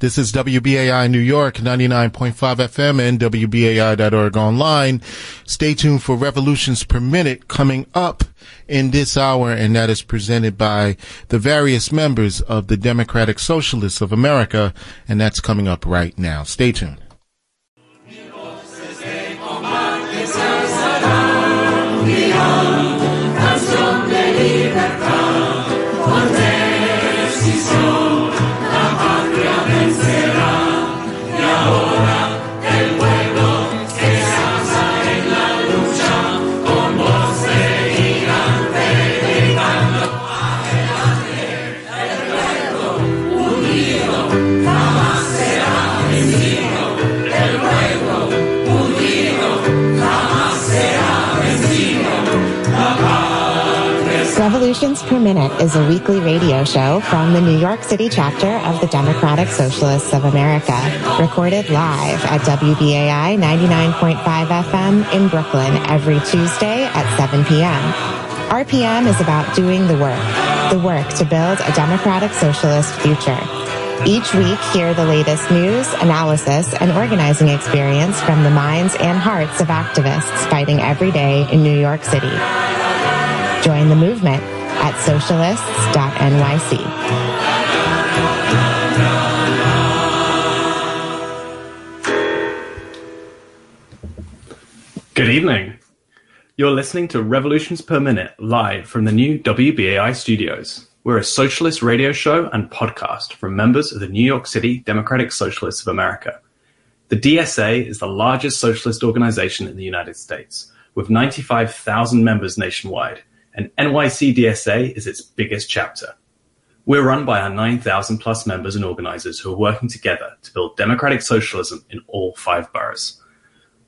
This is WBAI New York, 99.5 FM and WBAI.org online. Stay tuned for Revolutions Per Minute coming up in this hour, and that is presented by the various members of the Democratic Socialists of America, and that's coming up right now. Stay tuned. Revolutions Per Minute is a weekly radio show from the New York City chapter of the Democratic Socialists of America, recorded live at WBAI 99.5 FM in Brooklyn every Tuesday at 7 p.m. RPM is about doing the work, the work to build a democratic socialist future. Each week, hear the latest news, analysis, and organizing experience from the minds and hearts of activists fighting every day in New York City. Join the movement at socialists.nyc. Good evening. You're listening to Revolutions Per Minute live from the new WBAI studios. We're a socialist radio show and podcast from members of the New York City Democratic Socialists of America. The DSA is the largest socialist organization in the United States, with 95,000 members nationwide and NYCDSA is its biggest chapter. We're run by our 9,000 plus members and organizers who are working together to build democratic socialism in all five boroughs.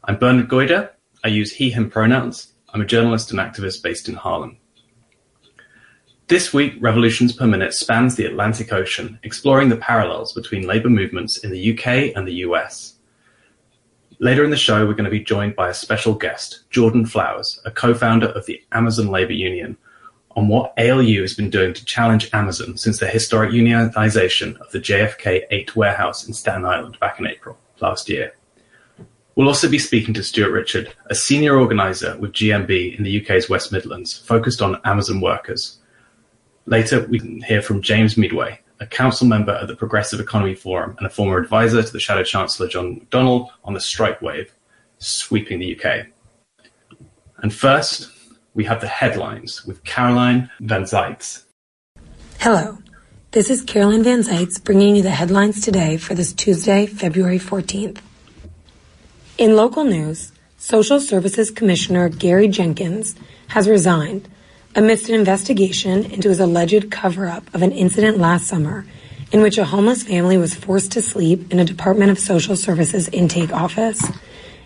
I'm Bernard Goyder. I use he, him pronouns. I'm a journalist and activist based in Harlem. This week, Revolutions Per Minute spans the Atlantic Ocean, exploring the parallels between labor movements in the UK and the US. Later in the show, we're going to be joined by a special guest, Jordan Flowers, a co-founder of the Amazon Labor Union, on what ALU has been doing to challenge Amazon since the historic unionization of the JFK 8 warehouse in Staten Island back in April last year. We'll also be speaking to Stuart Richard, a senior organizer with GMB in the UK's West Midlands, focused on Amazon workers. Later, we can hear from James Meadway, a council member at the Progressive Economy Forum and a former advisor to the Shadow Chancellor John McDonnell on the strike wave sweeping the UK. And first, we have the headlines with Caroline Van Zeitz. Hello, this is Caroline Van Zeitz bringing you the headlines today for this Tuesday, February 14th. In local news, Social Services Commissioner Gary Jenkins has resigned amidst an investigation into his alleged cover up of an incident last summer in which a homeless family was forced to sleep in a Department of Social Services intake office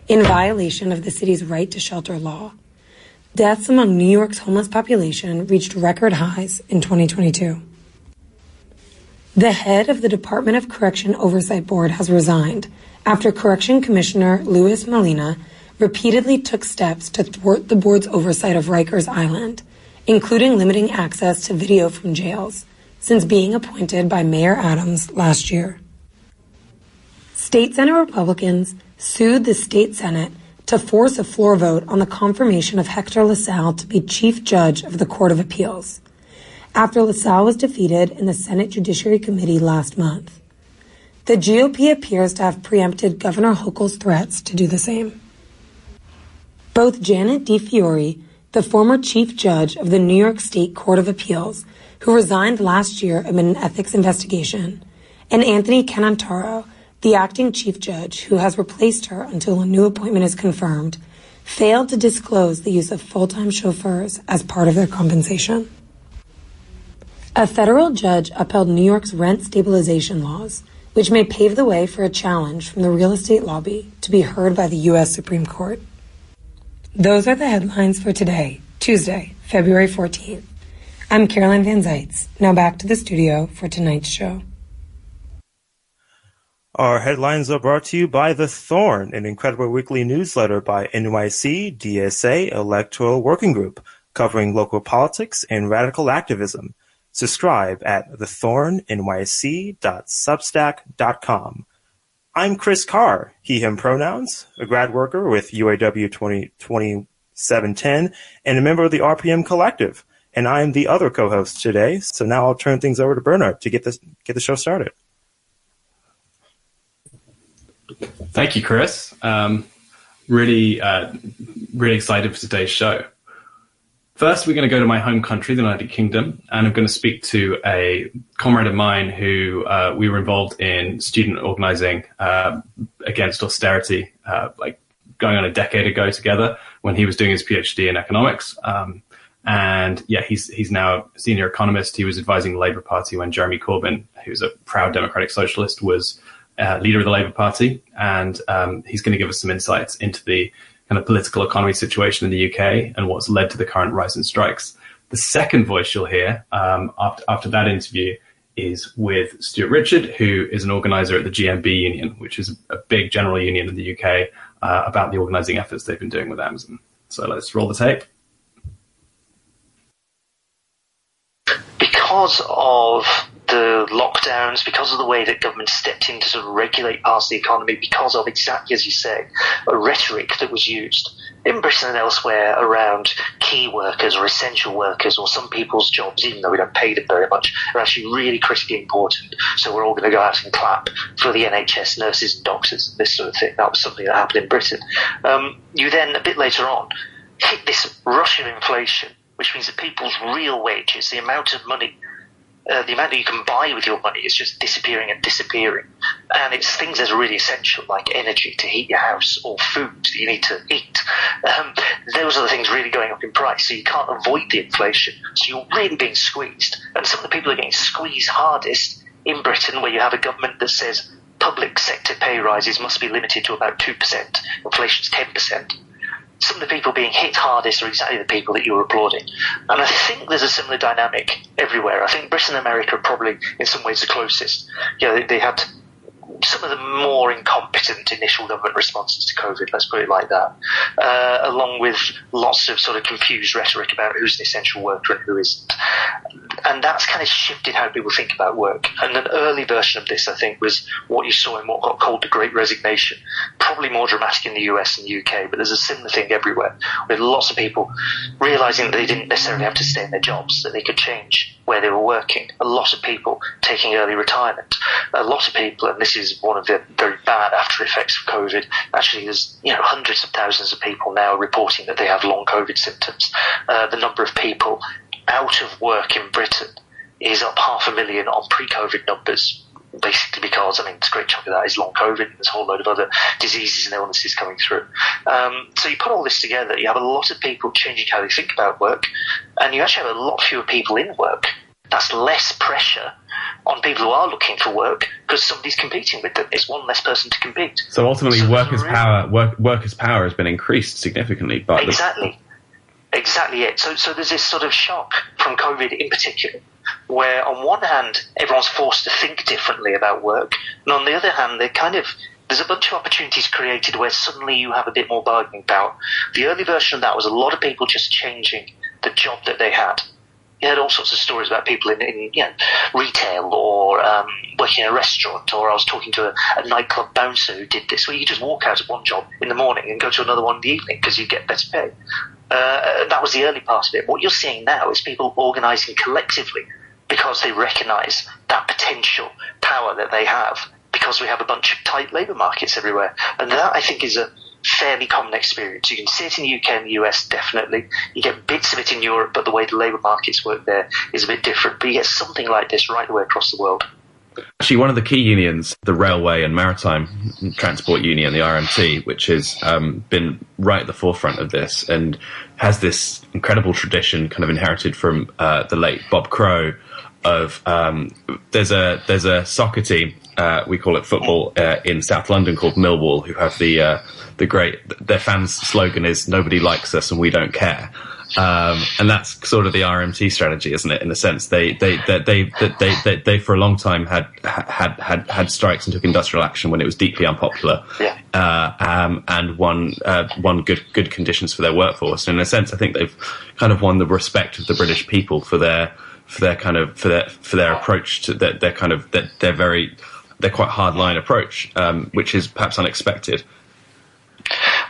in violation of the city's right to shelter law. Deaths among New York's homeless population reached record highs in 2022. The head of the Department of Correction Oversight Board has resigned after Correction Commissioner Louis Molina repeatedly took steps to thwart the board's oversight of Rikers Island including limiting access to video from jails, since being appointed by Mayor Adams last year. State Senate Republicans sued the state Senate to force a floor vote on the confirmation of Hector LaSalle to be Chief Judge of the Court of Appeals, after LaSalle was defeated in the Senate Judiciary Committee last month. The GOP appears to have preempted Governor Hochul's threats to do the same. Both Janet DiFiore the former chief judge of the New York State Court of Appeals, who resigned last year amid an ethics investigation, and Anthony Cannataro, the acting chief judge who has replaced her until a new appointment is confirmed, failed to disclose the use of full-time chauffeurs as part of their compensation. A federal judge upheld New York's rent stabilization laws, which may pave the way for a challenge from the real estate lobby to be heard by the U.S. Supreme Court. Those are the headlines for today, Tuesday, February 14th. I'm Caroline Van Zeitz. Now back to the studio for tonight's show. Our headlines are brought to you by The Thorn, an incredible weekly newsletter by NYC DSA Electoral Working Group, covering local politics and radical activism. Subscribe at thethornnyc.substack.com. I'm Chris Carr, he, him pronouns, a grad worker with UAW 202710 and a member of the RPM Collective. And I am the other co-host today. So now I'll turn things over to Bernard to get this get the show started. Thank you, Chris. Um, really, uh, really excited for today's show. First, we're going to go to my home country, the United Kingdom, and I'm going to speak to a comrade of mine who uh, we were involved in student organizing uh, against austerity, uh, like going on a decade ago together when he was doing his PhD in economics. Um, and yeah, he's he's now a senior economist. He was advising the Labour Party when Jeremy Corbyn, who's a proud democratic socialist, was uh, leader of the Labour Party, and um, he's going to give us some insights into the kind of political economy situation in the UK and what's led to the current rise in strikes. The second voice you'll hear um, after, after that interview is with Stuart Richard, who is an organizer at the GMB Union, which is a big general union in the UK uh, about the organizing efforts they've been doing with Amazon. So let's roll the tape. Because of the lockdowns, because of the way that government stepped in to sort of regulate parts of the economy, because of exactly as you say, a rhetoric that was used in Britain and elsewhere around key workers or essential workers or some people's jobs, even though we don't pay them very much, are actually really critically important. So we're all going to go out and clap for the NHS nurses and doctors and this sort of thing. That was something that happened in Britain. Um, you then, a bit later on, hit this rush of inflation, which means that people's real wages, the amount of money uh, the amount that you can buy with your money is just disappearing and disappearing. And it's things that are really essential, like energy to heat your house or food that you need to eat. Um, those are the things really going up in price. So you can't avoid the inflation. So you're really being squeezed. And some of the people are getting squeezed hardest in Britain, where you have a government that says public sector pay rises must be limited to about 2%. Inflation's 10% some of the people being hit hardest are exactly the people that you're applauding. And I think there's a similar dynamic everywhere. I think Britain and America are probably in some ways the closest. You know, they, they had some of the more incompetent initial government responses to COVID, let's put it like that, uh, along with lots of sort of confused rhetoric about who's an essential worker and who isn't. And that's kind of shifted how people think about work. And an early version of this, I think, was what you saw in what got called the Great Resignation. Probably more dramatic in the US and UK, but there's a similar thing everywhere, with lots of people realizing that they didn't necessarily have to stay in their jobs, that they could change where they were working. A lot of people taking early retirement. A lot of people, and this is one of the very bad after effects of COVID. Actually, there's you know hundreds of thousands of people now reporting that they have long COVID symptoms. Uh, the number of people out of work in Britain is up half a million on pre-COVID numbers. Basically, because I mean, it's a great chunk of that is long COVID. And there's a whole load of other diseases and illnesses coming through. Um, so you put all this together, you have a lot of people changing how they think about work, and you actually have a lot fewer people in work. That's less pressure on people who are looking for work because somebody's competing with them. It's one less person to compete. So ultimately, so workers' power work, workers' power has been increased significantly. But exactly. Exactly it. So so there's this sort of shock from COVID in particular, where on one hand everyone's forced to think differently about work, and on the other hand they're kind of there's a bunch of opportunities created where suddenly you have a bit more bargaining power. The early version of that was a lot of people just changing the job that they had you heard all sorts of stories about people in, in you know, retail or um, working in a restaurant, or I was talking to a, a, nightclub bouncer who did this, where you just walk out of one job in the morning and go to another one in the evening because you get better pay. Uh, that was the early part of it. What you're seeing now is people organising collectively because they recognise that potential power that they have because we have a bunch of tight labour markets everywhere. And that, I think, is a fairly common experience. You can see it in the UK and the US, definitely. You get bits of it in Europe, but the way the labour markets work there is a bit different. But you get something like this right the way across the world. Actually, one of the key unions, the Railway and Maritime Transport Union, the RMT, which has um, been right at the forefront of this and has this incredible tradition kind of inherited from uh, the late Bob Crow of um, there's a there's a soccer team uh, we call it football uh, in South London called Millwall who have the uh, the great their fans slogan is nobody likes us and we don't care. Um, and that's sort of the RMT strategy, isn't it? In a sense, they they they they they, they, they, they for a long time had had had had strikes and took industrial action when it was deeply unpopular, yeah. uh, um, and won uh, won good good conditions for their workforce. And in a sense, I think they've kind of won the respect of the British people for their for their kind of for their for their approach to their, their kind of their, their very their quite hardline approach, um, which is perhaps unexpected.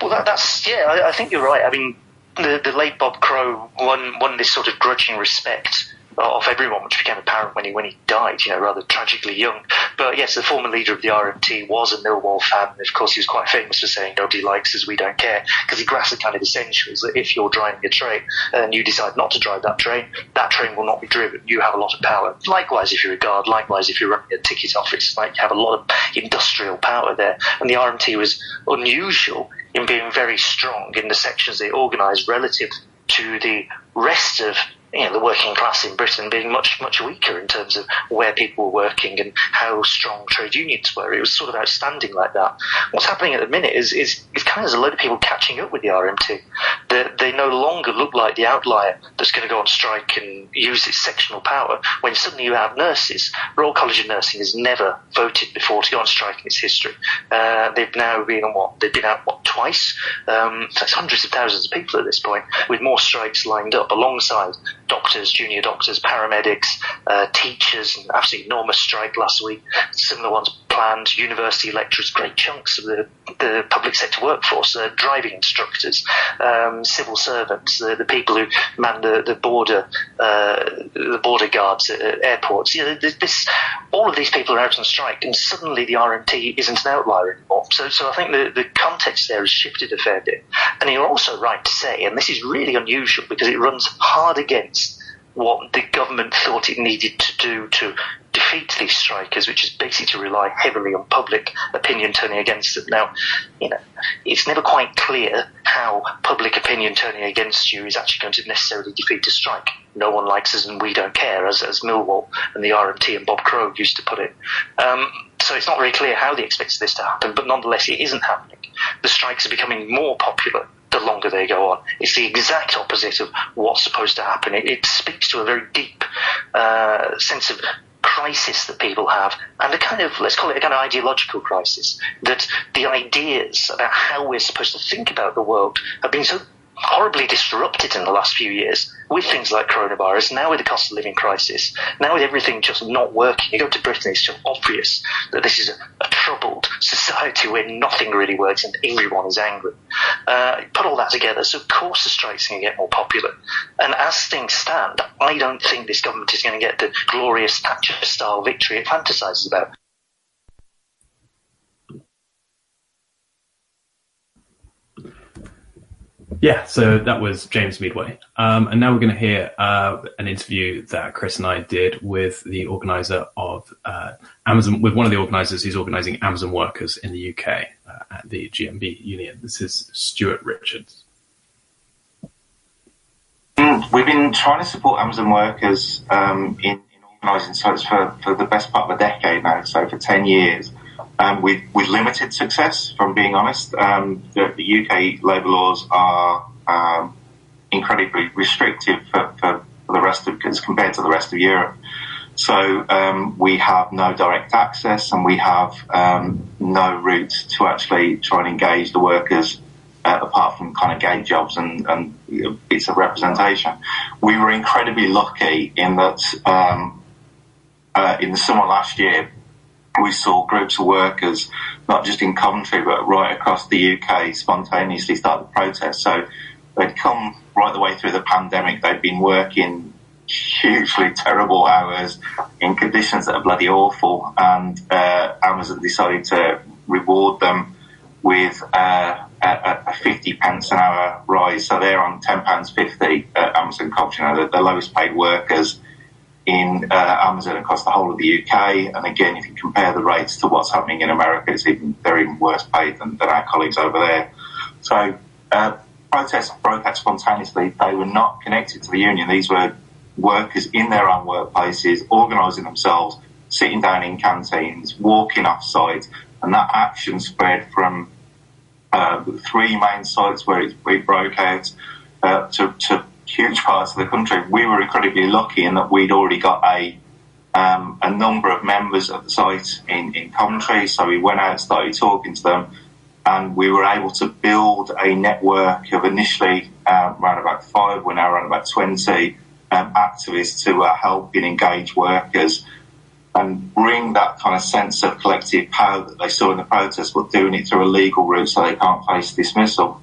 Well, that, that's yeah. I, I, think you're right. I mean, the the late Bob Crow won won this sort of grudging respect of everyone, which became apparent when he when he died, you know, rather tragically young. But yes, the former leader of the RMT was a Millwall fan, and of course he was quite famous for saying nobody likes us, we don't care, because he grasped the kind of essentials that if you're driving a train and you decide not to drive that train, that train will not be driven. You have a lot of power. Likewise, if you're a guard, likewise if you're running a ticket office, like you have a lot of industrial power there. And the RMT was unusual in being very strong in the sections they organise relative to the rest of you know, the working class in Britain being much, much weaker in terms of where people were working and how strong trade unions were. It was sort of outstanding like that. What's happening at the minute is, is, is kind of a load of people catching up with the RMT. They, they no longer look like the outlier that's going to go on strike and use its sectional power when suddenly you have nurses. Royal College of Nursing has never voted before to go on strike in its history. Uh, they've now been on what? They've been out, what, twice? Um, so it's hundreds of thousands of people at this point with more strikes lined up alongside doctors, junior doctors, paramedics, uh, teachers, and absolutely enormous strike last week. Similar ones planned, university lecturers, great chunks of the, the public sector workforce, uh, driving instructors, um, civil servants, the, the, people who man the, the border, uh, the border guards at, at airports. You know, this, all of these people are out on strike, and suddenly the RMT isn't an outlier anymore. So, so I think the, the context there has shifted a fair bit. And you're also right to say, and this is really unusual because it runs hard against what the government thought it needed to do to defeat these strikers, which is basically to rely heavily on public opinion turning against them. Now, you know, it's never quite clear how public opinion turning against you is actually going to necessarily defeat a strike. No one likes us and we don't care, as, as Millwall and the RMT and Bob Crow used to put it. Um, so it's not very clear how they expect this to happen, but nonetheless, it isn't happening. The strikes are becoming more popular the longer they go on. It's the exact opposite of what's supposed to happen. It, it speaks to a very deep uh, sense of crisis that people have, and a kind of, let's call it a kind of ideological crisis, that the ideas about how we're supposed to think about the world have been so horribly disrupted in the last few years with things like coronavirus, now with the cost of living crisis, now with everything just not working. You go to Britain, it's just obvious that this is a, a troubled society where nothing really works and everyone is angry. Uh, put all that together, so of course the strike's are going to get more popular. And as things stand, I don't think this government is going to get the glorious Thatcher-style victory it fantasises about. Yeah, so that was James Meadway. Um, and now we're going to hear uh, an interview that Chris and I did with the organizer of uh, Amazon, with one of the organizers who's organizing Amazon workers in the UK uh, at the GMB union. This is Stuart Richards. We've been trying to support Amazon workers um, in, in organising sites for, for the best part of a decade now, so for 10 years um, with, with limited success, from being honest. Um, the, the, UK labour laws are um, incredibly restrictive for, for, the rest of, as compared to the rest of Europe. So um, we have no direct access, and we have um, no route to actually try and engage the workers. Uh, apart from kind of gate jobs and, and bits of representation, we were incredibly lucky in that um, uh, in the summer last year, we saw groups of workers, not just in Coventry, but right across the UK, spontaneously start the protest. So they'd come right the way through the pandemic. They'd been working hugely terrible hours in conditions that are bloody awful. And uh, Amazon decided to reward them with uh, a, a, 50 pence an hour rise. So they're on £10.50 at Amazon Coventry, you the, the lowest paid workers in uh, Amazon across the whole of the UK. And again, if you compare the rates to what's happening in America, it's even they're even worse paid than, than our colleagues over there. So uh, protests broke out spontaneously. They were not connected to the union. These were workers in their own workplaces, organising themselves, sitting down in canteens, walking off site, and that action spread from uh, three main sites where it, it broke out uh, to, to huge parts of the country. We were incredibly lucky in that we'd already got a um, a number of members at the site in, in Coventry, so we went out, started talking to them, and we were able to build a network of initially uh, around about five, we're now around about 20 um, activists who are helping engage workers and bring that kind of sense of collective power that they saw in the protest, but doing it through a legal route so they can't face dismissal.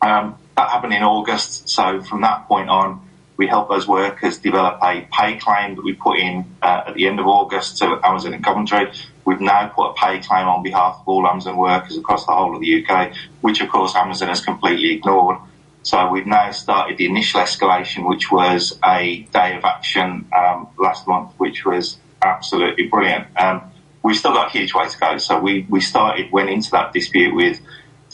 Um, that happened in August, so from that point on, we helped those workers develop a pay claim that we put in uh, at the end of August to Amazon in Coventry. We've now put a pay claim on behalf of all Amazon workers across the whole of the UK, which of course Amazon has completely ignored. So we've now started the initial escalation, which was a day of action um, last month, which was absolutely brilliant. Um, we've still got a huge way to go. So we, we started, went into that dispute with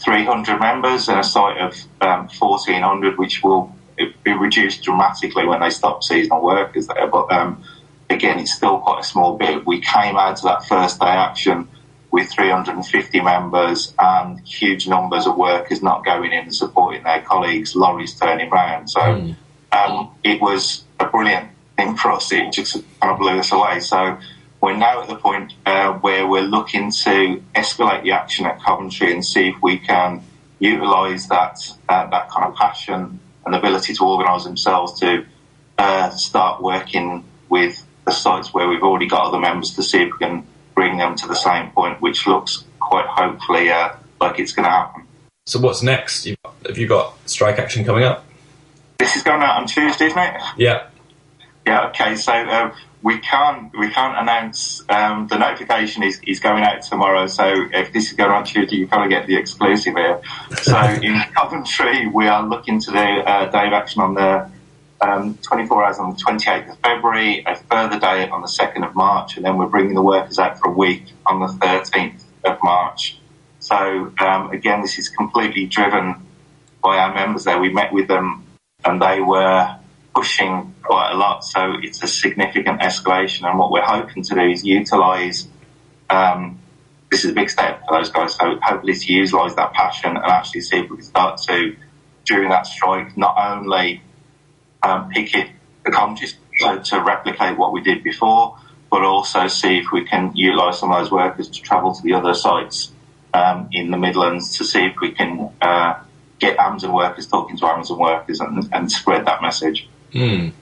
300 members and a site of um, 1400, which will be reduced dramatically when they stop seasonal workers there. But um, again, it's still quite a small bit. We came out to that first day action with 350 members and huge numbers of workers not going in and supporting their colleagues, lorries turning round. So mm. um, it was a brilliant thing for us. It just kind of blew us away. So we're now at the point uh, where we're looking to escalate the action at Coventry and see if we can utilise that uh, that kind of passion and ability to organise themselves to uh, start working with the sites where we've already got other members to see if we can bring them to the same point, which looks quite hopefully uh, like it's going to happen. So what's next? Have you got strike action coming up? This is going out on Tuesday, isn't it? Yeah. Yeah. Okay. So uh, we can't we can't announce um, the notification is, is going out tomorrow. So if this is going on Tuesday, you kind of get the exclusive here. So in Coventry, we are looking to do a day of action on the um, 24 hours on the 28th of February, a further day on the 2nd of March, and then we're bringing the workers out for a week on the 13th of March. So um, again, this is completely driven by our members there. We met with them and they were pushing quite a lot. So it's a significant escalation. And what we're hoping to do is utilise. Um, this is a big step for those guys. So hopefully to utilise that passion and actually see if we can start to, during that strike, not only um, picket the colleges to, to replicate what we did before, but also see if we can utilise some of those workers to travel to the other sites um, in the Midlands to see if we can uh, get Amazon workers talking to Amazon workers and, and spread that message. Mm.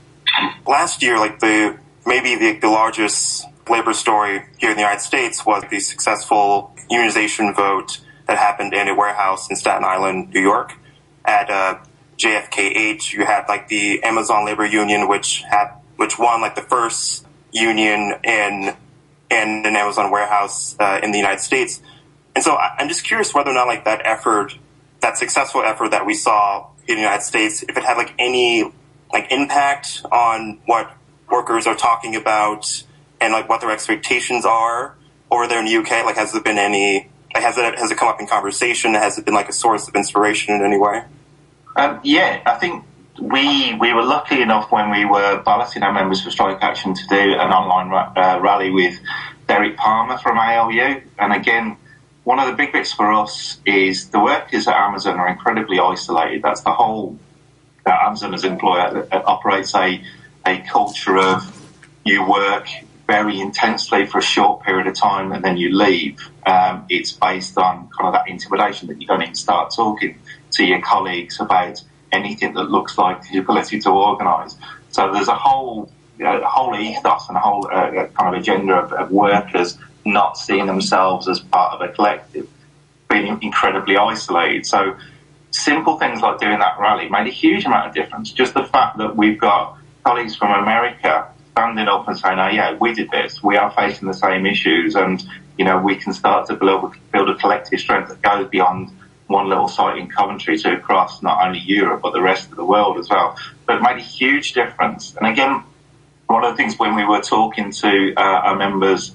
Last year, like the maybe the, the largest labor story here in the United States was the successful unionization vote that happened in a warehouse in Staten Island, New York. At uh, JFK 8, you had like the Amazon labor union, which had which won like the first union in in an Amazon warehouse uh, in the United States. And so I, I'm just curious whether or not like that effort, that successful effort that we saw in the United States, if it had like any like impact on what workers are talking about and like what their expectations are over there in the UK? Like, has there been any? Like, has it has it come up in conversation? Has it been like a source of inspiration in any way? Um, yeah, I think we we were lucky enough when we were balloting our members for strike action to do an online ra- uh, rally with Derrick Palmer from ALU, and again. One of the big bits for us is the workers at Amazon are incredibly isolated. That's the whole Amazon as an employer operates a, a culture of you work very intensely for a short period of time and then you leave. Um, it's based on kind of that intimidation that you don't even start talking to your colleagues about anything that looks like the ability to organise. So there's a whole whole ethos and a whole uh, kind of agenda of, of, workers not seeing themselves as part of a collective, being incredibly isolated. So simple things like doing that rally made a huge amount of difference. Just the fact that we've got colleagues from America standing up and saying, "Oh yeah, we did this. We are facing the same issues, and you know we can start to build build a collective strength that goes beyond." One little site in Coventry to across not only Europe but the rest of the world as well. But it made a huge difference. And again, one of the things when we were talking to uh, our members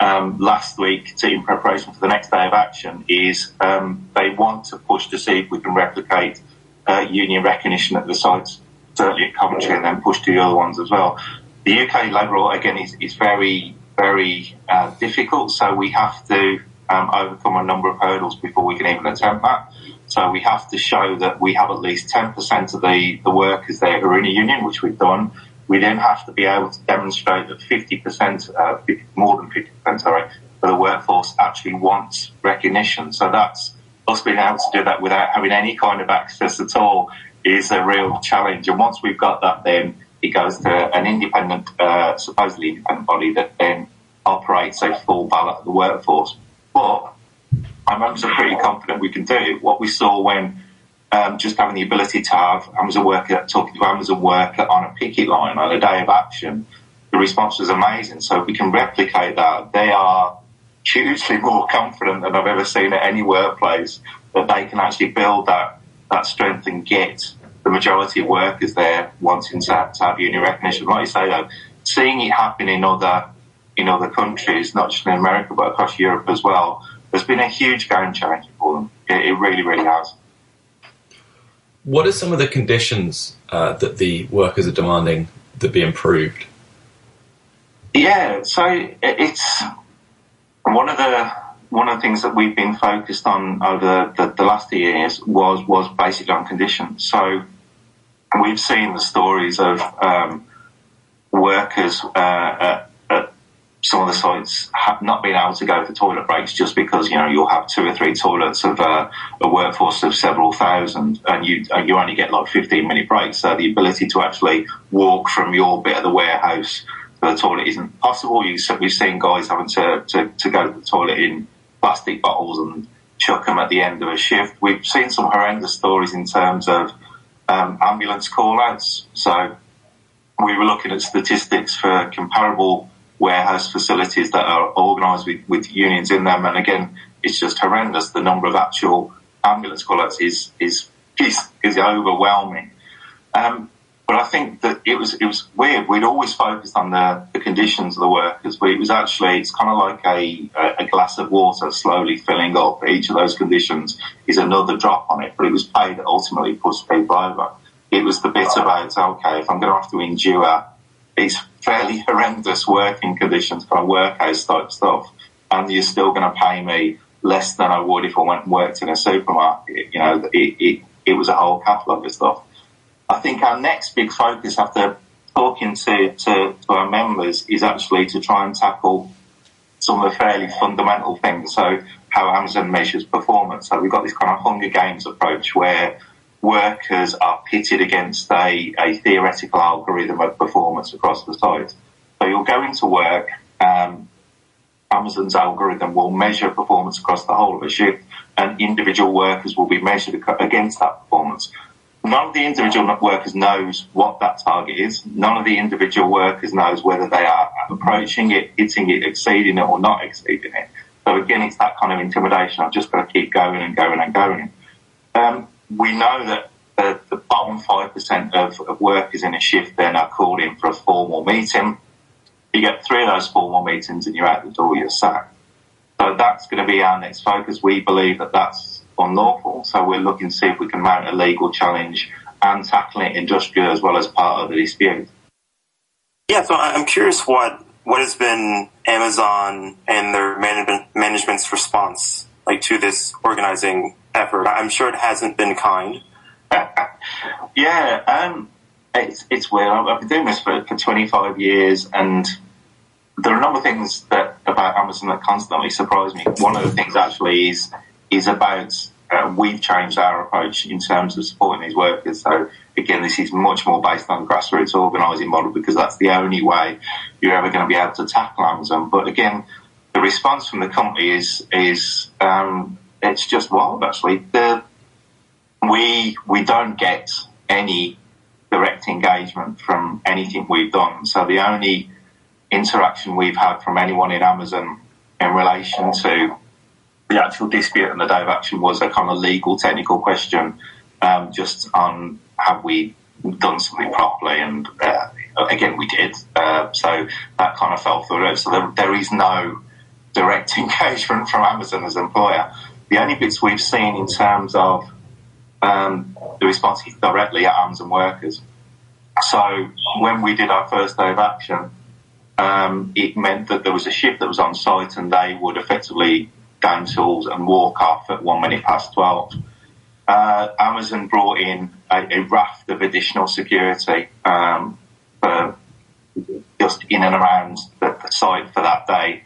um, last week to, in preparation for the next day of action is um, they want to push to see if we can replicate uh, union recognition at the sites, certainly at Coventry, and then push to the other ones as well. The UK labour law, again, is, is very, very uh, difficult, so we have to um, overcome a number of hurdles before we can even attempt that. So we have to show that we have at least 10% of the, the workers there who are in a union, which we've done. We then have to be able to demonstrate that 50%, uh, more than 50%, sorry, of the workforce actually wants recognition. So that's us being able to do that without having any kind of access at all is a real challenge. And once we've got that, then it goes to an independent, uh, supposedly independent body that then operates a full ballot of the workforce. But I'm also pretty confident we can do. What we saw when um, just having the ability to have Amazon worker talking to Amazon worker on a picket line on a day of action, the response was amazing. So if we can replicate that, they are hugely more confident than I've ever seen at any workplace that they can actually build that that strength and get the majority of workers there wanting to, to have union recognition. Like you say, though, seeing it happen in other in other countries, not just in America but across Europe as well, has been a huge game changer for them. It, it really, really has. What are some of the conditions uh, that the workers are demanding that be improved? Yeah, so it's one of the one of the things that we've been focused on over the, the last years was was basically on conditions. So we've seen the stories of um, workers uh, at, some of the sites have not been able to go for toilet breaks just because you know you'll have two or three toilets of uh, a workforce of several thousand, and you and you only get like fifteen minute breaks. So the ability to actually walk from your bit of the warehouse to the toilet isn't possible. You, we've seen guys having to, to, to go to the toilet in plastic bottles and chuck them at the end of a shift. We've seen some horrendous stories in terms of um, ambulance call-outs. So we were looking at statistics for comparable warehouse facilities that are organised with, with unions in them, and again, it's just horrendous. The number of actual ambulance call-outs is is is, is overwhelming. Um, but I think that it was it was weird. We'd always focused on the, the conditions of the workers, but it was actually it's kind of like a, a glass of water slowly filling up. Each of those conditions is another drop on it, but it was paid that ultimately pushed people over. It was the bit about okay, if I'm going to have to endure these fairly horrendous working conditions, kind of workhouse type stuff, and you're still going to pay me less than I would if I went and worked in a supermarket. You know, it it, it was a whole catalogue of stuff. I think our next big focus after talking to, to, to, our members is actually to try and tackle some of the fairly fundamental things. So how Amazon measures performance. So we've got this kind of Hunger Games approach where workers are pitted against a, a theoretical algorithm of performance across the site. So you'll go into work, um, Amazon's algorithm will measure performance across the whole of a shift and individual workers will be measured against that performance. None of the individual workers knows what that target is. None of the individual workers knows whether they are approaching it, hitting it, exceeding it, or not exceeding it. So again, it's that kind of intimidation. I've just got to keep going and going and going. Um, we know that the, the bottom five percent of, of workers in a shift then are called in for a formal meeting. You get three of those formal meetings and you're out the door. You're sacked. So that's going to be our next focus. We believe that that's unlawful. So we're looking to see if we can mount a legal challenge and tackle it industrially as well as part of the dispute. Yeah, so I'm curious what what has been Amazon and their management management's response like to this organizing effort. I'm sure it hasn't been kind. yeah, um, it's it's weird. I've been doing this for, for 25 years, and there are a number of things that about Amazon that constantly surprise me. One of the things actually is is about uh, we've changed our approach in terms of supporting these workers. So again, this is much more based on grassroots organising model because that's the only way you're ever going to be able to tackle Amazon. But again, the response from the company is is um, it's just wild. Actually, the, we we don't get any direct engagement from anything we've done. So the only interaction we've had from anyone in Amazon in relation to the actual dispute and the day of action was a kind of legal technical question, um, just on have we done something properly, and uh, again we did. Uh, so that kind of fell through. So there, there is no direct engagement from Amazon as employer. The only bits we've seen in terms of um, the response is directly at Amazon workers. So when we did our first day of action, um, it meant that there was a shift that was on site and they would effectively down tools and walk off at one minute past 12. Uh, Amazon brought in a, a, raft of additional security um, for just in and around the, the site for that day.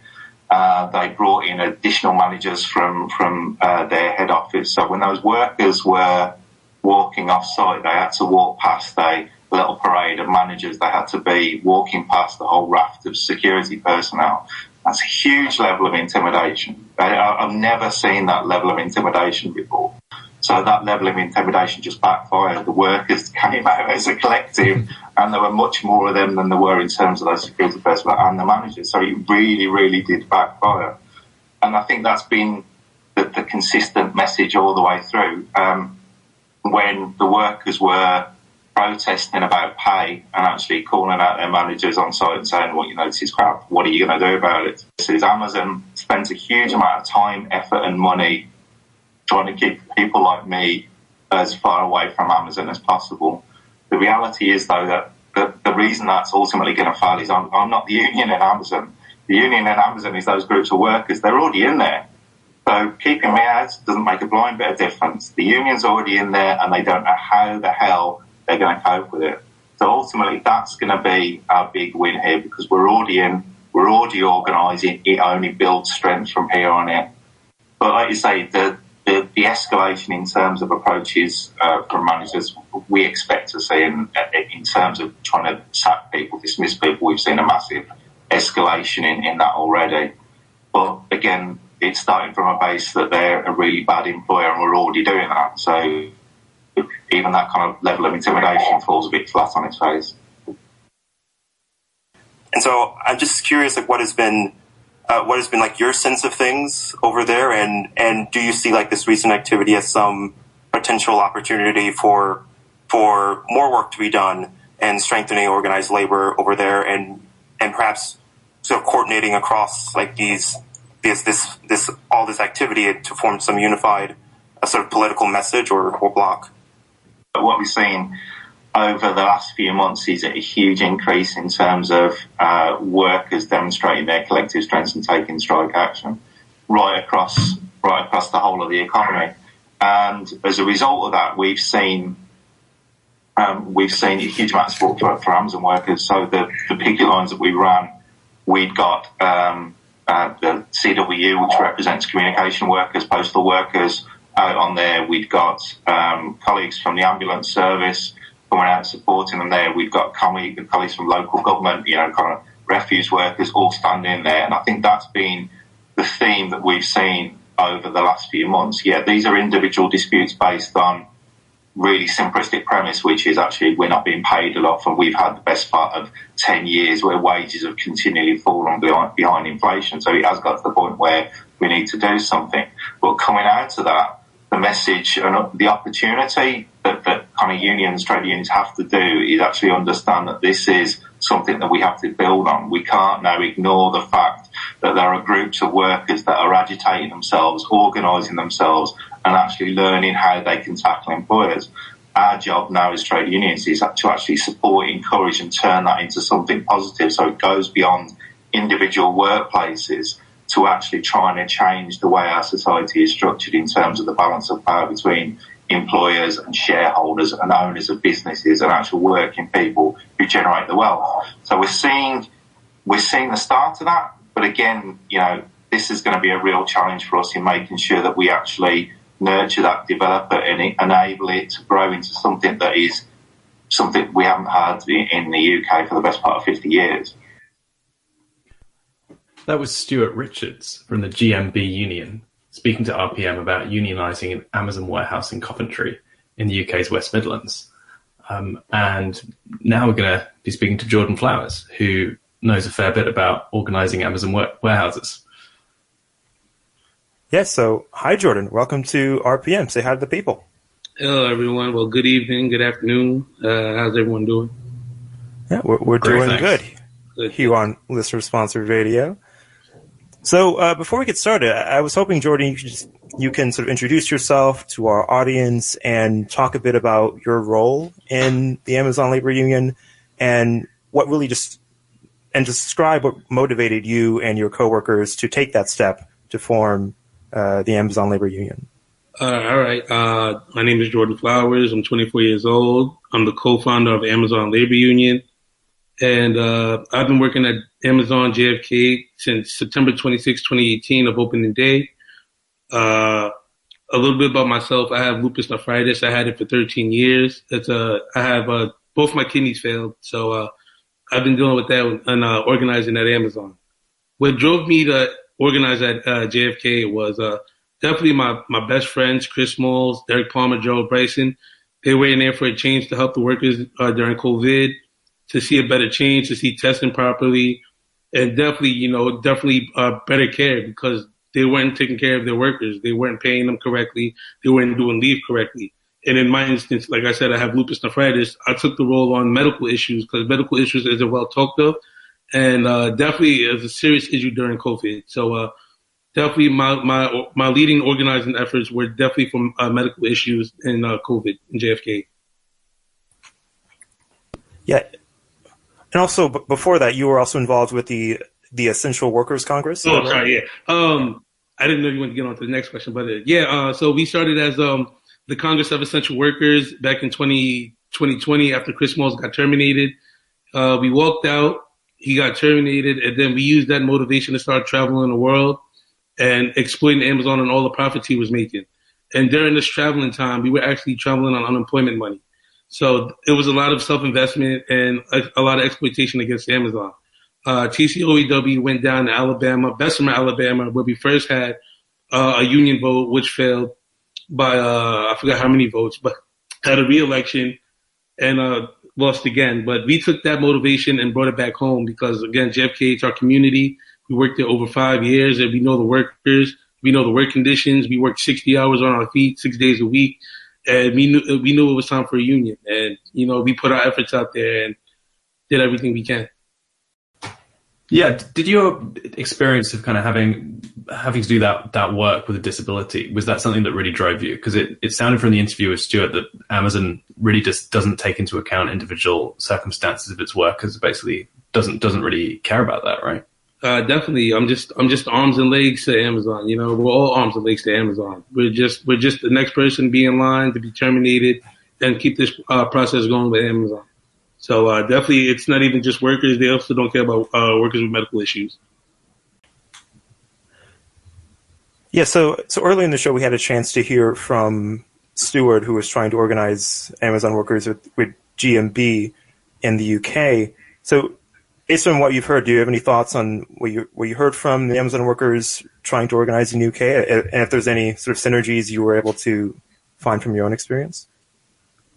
Uh, they brought in additional managers from from uh, their head office. So when those workers were walking off site, they had to walk past a little parade of managers. They had to be walking past the whole raft of security personnel. That's a huge level of intimidation. I, I've never seen that level of intimidation before. So that level of intimidation just backfired. The workers came out as a collective, and there were much more of them than there were in terms of those security personnel and the managers. So it really, really did backfire. And I think that's been the, the consistent message all the way through. Um, when the workers were protesting about pay and actually calling out their managers on site and saying, well, you know, this is crap. What are you going to do about it? This is Amazon spends a huge amount of time, effort and money trying to keep people like me as far away from Amazon as possible. The reality is, though, that the, the reason that's ultimately going to fail is I'm, I'm not the union in Amazon. The union in Amazon is those groups of workers. They're already in there. So keeping me out doesn't make a blind bit of difference. The union's already in there and they don't know how the hell they're going to cope with it. So ultimately that's going to be our big win here because we're already in, we're already organising. It only builds strength from here on in. But like you say, the, the, the escalation in terms of approaches uh, from managers we expect to see in, in terms of trying to sack people, dismiss people, we've seen a massive escalation in, in that already. But again, it's starting from a base that they're a really bad employer and we're already doing that. So even that kind of level of intimidation falls a bit flat on its face. And so I'm just curious, like, what has been, uh, what has been like your sense of things over there, and and do you see like this recent activity as some potential opportunity for for more work to be done and strengthening organized labor over there, and and perhaps sort of coordinating across like these this this this all this activity to form some unified uh, sort of political message or, or block. What we've seen over the last few months is a huge increase in terms of uh, workers demonstrating their collective strengths and taking strike action right across right across the whole of the economy. And as a result of that, we've seen um, we've seen a huge amount of support for, for Amazon workers. So the, the picket lines that we ran, we'd got um, uh, the CWU, which represents communication workers, postal workers, out on there. We've got um, colleagues from the ambulance service coming out supporting them there. We've got colleagues from local government, you know, kind of refuse workers all standing there. And I think that's been the theme that we've seen over the last few months. Yeah, these are individual disputes based on really simplistic premise, which is actually we're not being paid a lot for. We've had the best part of 10 years where wages have continually fallen behind, behind inflation. So it has got to the point where we need to do something. But coming out of that, the message and the opportunity kind of unions, trade unions have to do is actually understand that this is something that we have to build on. We can't now ignore the fact that there are groups of workers that are agitating themselves, organising themselves, and actually learning how they can tackle employers. Our job now as trade unions is to actually support, encourage, and turn that into something positive so it goes beyond individual workplaces to actually trying to change the way our society is structured in terms of the balance of power between employers and shareholders and owners of businesses and actual working people who generate the wealth. So we're seeing we're seeing the start of that, but again, you know, this is going to be a real challenge for us in making sure that we actually nurture that, develop it, and enable it to grow into something that is something we haven't had in the UK for the best part of 50 years. That was Stuart Richards from the GMB Union speaking to RPM about unionising an Amazon warehouse in Coventry in the UK's West Midlands. Um, and now we're going to be speaking to Jordan Flowers, who knows a fair bit about organising Amazon warehouses. Yes, so hi, Jordan. Welcome to RPM. Say hi to the people. Hello, everyone. Well, good evening, good afternoon. Uh, how's everyone doing? Yeah, we're, we're doing thanks. good. good. Here on Listener Sponsored Radio. So uh, before we get started, I was hoping Jordan, you, just, you can sort of introduce yourself to our audience and talk a bit about your role in the Amazon Labor Union and what really just and describe what motivated you and your coworkers to take that step to form uh, the Amazon Labor Union. Uh, all right. Uh, my name is Jordan Flowers. I'm 24 years old. I'm the co-founder of Amazon Labor Union. And uh, I've been working at Amazon JFK since September 26, 2018 of opening day. Uh, a little bit about myself. I have lupus nephritis. I had it for 13 years. It's a, I have a both my kidneys failed. So uh, I've been dealing with that and uh, organizing at Amazon. What drove me to organize at uh, JFK was uh, definitely my, my best friends, Chris Smalls, Derrick Palmer, Joe Bryson. They were in there for a change to help the workers uh, during COVID, to see a better change, to see testing properly, and definitely, you know, definitely uh, better care because they weren't taking care of their workers. They weren't paying them correctly. They weren't doing leave correctly. And in my instance, like I said, I have lupus nephritis. I took the role on medical issues because medical issues isn't well talked of, and uh, definitely is a serious issue during COVID. So uh, definitely, my my my leading organizing efforts were definitely from uh, medical issues in uh, COVID in JFK. Yeah, and also b- before that, you were also involved with the the Essential Workers Congress. Oh, sorry, yeah. Um, I didn't know you wanted to get on to the next question, but uh, yeah. Uh, so we started as um the Congress of Essential Workers back in 20, 2020 after Chris Smalls got terminated. Uh, we walked out, he got terminated, and then we used that motivation to start traveling the world and exploiting Amazon and all the profits he was making. And during this traveling time, we were actually traveling on unemployment money. So it was a lot of self-investment and a, a lot of exploitation against Amazon. Uh, TCOEW went down to Alabama, Bessemer, Alabama, where we first had uh, a union vote, which failed by uh, I forgot how many votes, but had a re-election and uh, lost again. But we took that motivation and brought it back home because again, JFK, it's our community. We worked there over five years, and we know the workers. We know the work conditions. We worked 60 hours on our feet, six days a week, and we knew we knew it was time for a union. And you know, we put our efforts out there and did everything we can. Yeah. Did your experience of kind of having having to do that that work with a disability was that something that really drove you? Because it, it sounded from the interview with Stuart that Amazon really just doesn't take into account individual circumstances of its workers. Basically, doesn't doesn't really care about that, right? Uh, definitely. I'm just I'm just arms and legs to Amazon. You know, we're all arms and legs to Amazon. We're just we're just the next person to be in line to be terminated and keep this uh, process going with Amazon. So uh, definitely, it's not even just workers. They also don't care about uh, workers with medical issues. Yeah, so so early in the show, we had a chance to hear from Stewart, who was trying to organize Amazon workers with, with GMB in the UK. So, based on what you've heard, do you have any thoughts on what you what you heard from the Amazon workers trying to organize in the UK, and if there's any sort of synergies you were able to find from your own experience?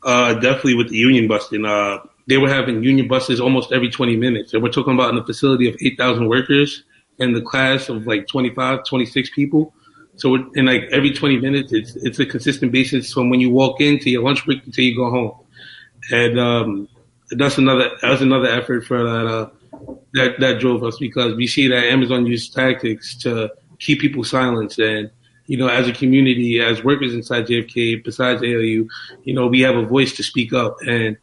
Uh, definitely with the union busting. Uh, they were having union buses almost every 20 minutes. And we're talking about in a facility of 8,000 workers and the class of like 25, 26 people. So in like every 20 minutes, it's, it's a consistent basis from when you walk in to your lunch break until you go home. And, um, that's another, that's another effort for that, uh, that, that drove us because we see that Amazon uses tactics to keep people silenced. And, you know, as a community, as workers inside JFK, besides ALU, you know, we have a voice to speak up and,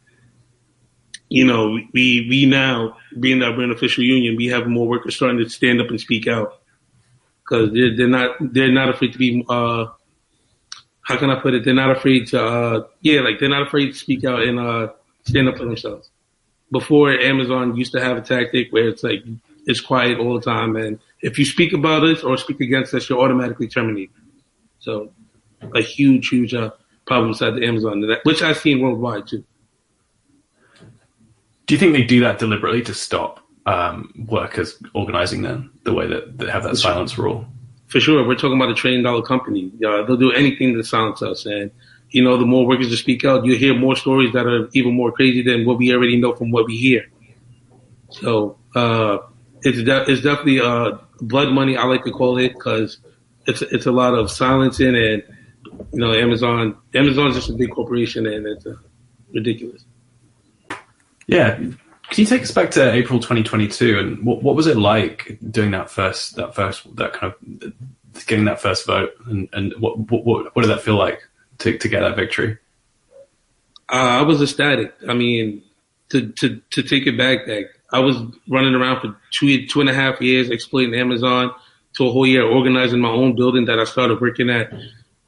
you know, we we now being that we're an official union, we have more workers starting to stand up and speak out because they're they're not they're not afraid to be uh how can I put it? They're not afraid to uh yeah like they're not afraid to speak out and uh stand up for themselves. Before Amazon used to have a tactic where it's like it's quiet all the time, and if you speak about us or speak against us, you're automatically terminated. So a huge huge uh, problem inside the Amazon, which I've seen worldwide too. Do you think they do that deliberately to stop um, workers organizing then the way that they have that silence rule? For sure. We're talking about a trillion dollar company. Uh, they'll do anything to silence us. And, you know, the more workers that speak out, you hear more stories that are even more crazy than what we already know from what we hear. So, uh, it's, de- it's definitely, uh, blood money, I like to call it, because it's, it's a lot of silencing and, you know, Amazon, Amazon's just a big corporation and it's uh, ridiculous. Yeah. Can you take us back to April 2022 and what, what was it like doing that first, that first, that kind of getting that first vote and, and what, what, what did that feel like to, to get that victory? Uh, I was ecstatic. I mean, to, to, to take it back, that I was running around for two, two and a half years exploiting Amazon to a whole year organizing my own building that I started working at.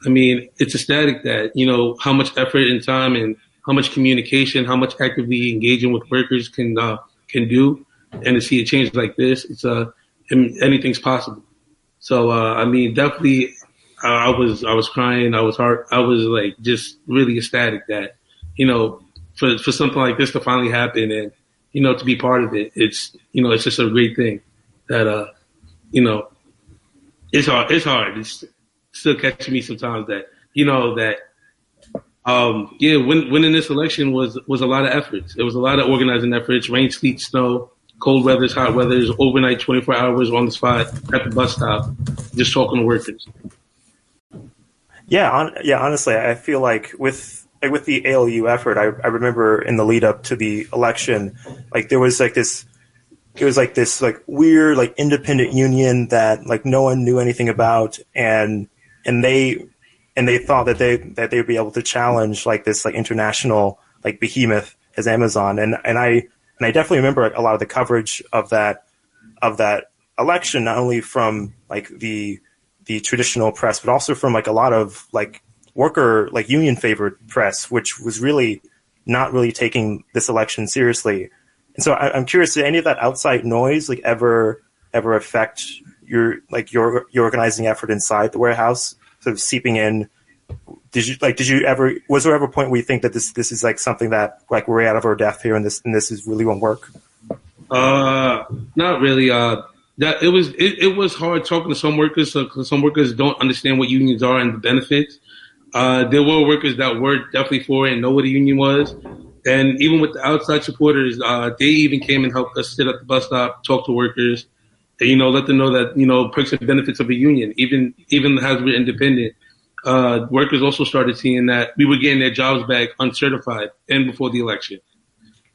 I mean, it's ecstatic that, you know, how much effort and time and how much communication, how much actively engaging with workers can uh, can do, and to see a change like this, it's uh, anything's possible. So uh, I mean, definitely, I was I was crying, I was heart, I was like just really ecstatic that you know for for something like this to finally happen and you know to be part of it, it's you know it's just a great thing that uh you know it's hard it's hard. It's still catching me sometimes that you know that um yeah win, winning this election was was a lot of efforts. It was a lot of organizing efforts rain sleet snow cold weathers hot weathers overnight 24 hours on the spot at the bus stop just talking to workers yeah on, yeah honestly i feel like with with the ALU effort, I, I remember in the lead up to the election, like there was like this, it was like this like weird like independent union that like no one knew anything about, and and they and they thought that they that they would be able to challenge like this like international like behemoth as Amazon, and and I and I definitely remember a lot of the coverage of that of that election, not only from like the the traditional press, but also from like a lot of like worker like union favored press, which was really not really taking this election seriously. And so I, am curious, did any of that outside noise like ever ever affect your like your your organizing effort inside the warehouse, sort of seeping in? Did you like? Did you ever? Was there ever a point where you think that this this is like something that like we're out of our depth here, and this and this is really won't work? Uh, not really. Uh, that it was it, it was hard talking to some workers because some workers don't understand what unions are and the benefits. Uh, there were workers that were definitely for it and know what a union was. And even with the outside supporters, uh, they even came and helped us sit at the bus stop, talk to workers, and, you know, let them know that, you know, perks and benefits of a union, even, even as we're independent. Uh, workers also started seeing that we were getting their jobs back uncertified and before the election.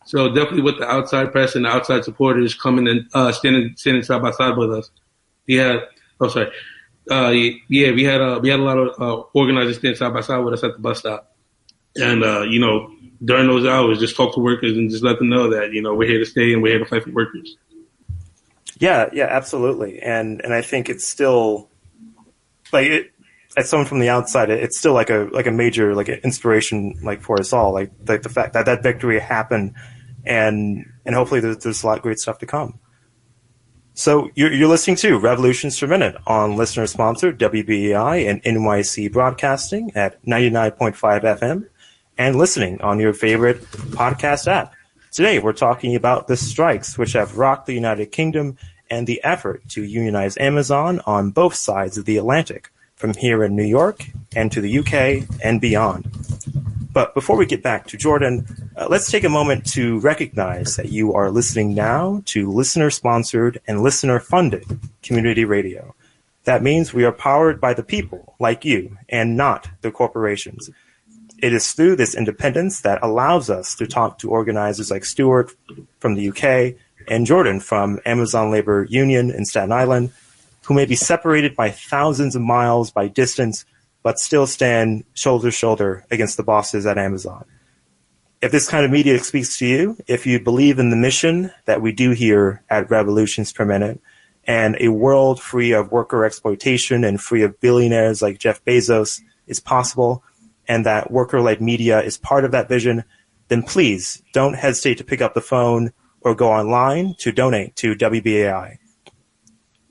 So definitely with the outside press and the outside supporters coming and, uh, standing, standing side by side with us. We had, oh, sorry uh, yeah, we had a we had a lot of uh, organizers stand side by side with us at the bus stop, and uh, you know during those hours, just talk to workers and just let them know that you know we're here to stay and we're here to fight for workers. Yeah, yeah, absolutely, and and I think it's still like it, as someone from the outside, it's still like a like a major like inspiration like for us all. Like like the fact that that victory happened, and and hopefully there's, there's a lot of great stuff to come. So you're, you're listening to Revolutions Per Minute on listener-sponsored WBAI and NYC Broadcasting at 99.5 FM and listening on your favorite podcast app. Today we're talking about the strikes which have rocked the United Kingdom and the effort to unionize Amazon on both sides of the Atlantic, from here in New York and to the UK and beyond. But before we get back to Jordan, uh, let's take a moment to recognize that you are listening now to listener sponsored and listener funded community radio. That means we are powered by the people like you and not the corporations. It is through this independence that allows us to talk to organizers like Stuart from the UK and Jordan from Amazon Labor Union in Staten Island, who may be separated by thousands of miles by distance but still stand shoulder to shoulder against the bosses at Amazon. If this kind of media speaks to you, if you believe in the mission that we do here at Revolutions Per Minute, and a world free of worker exploitation and free of billionaires like Jeff Bezos is possible, and that worker-led media is part of that vision, then please don't hesitate to pick up the phone or go online to donate to WBAI.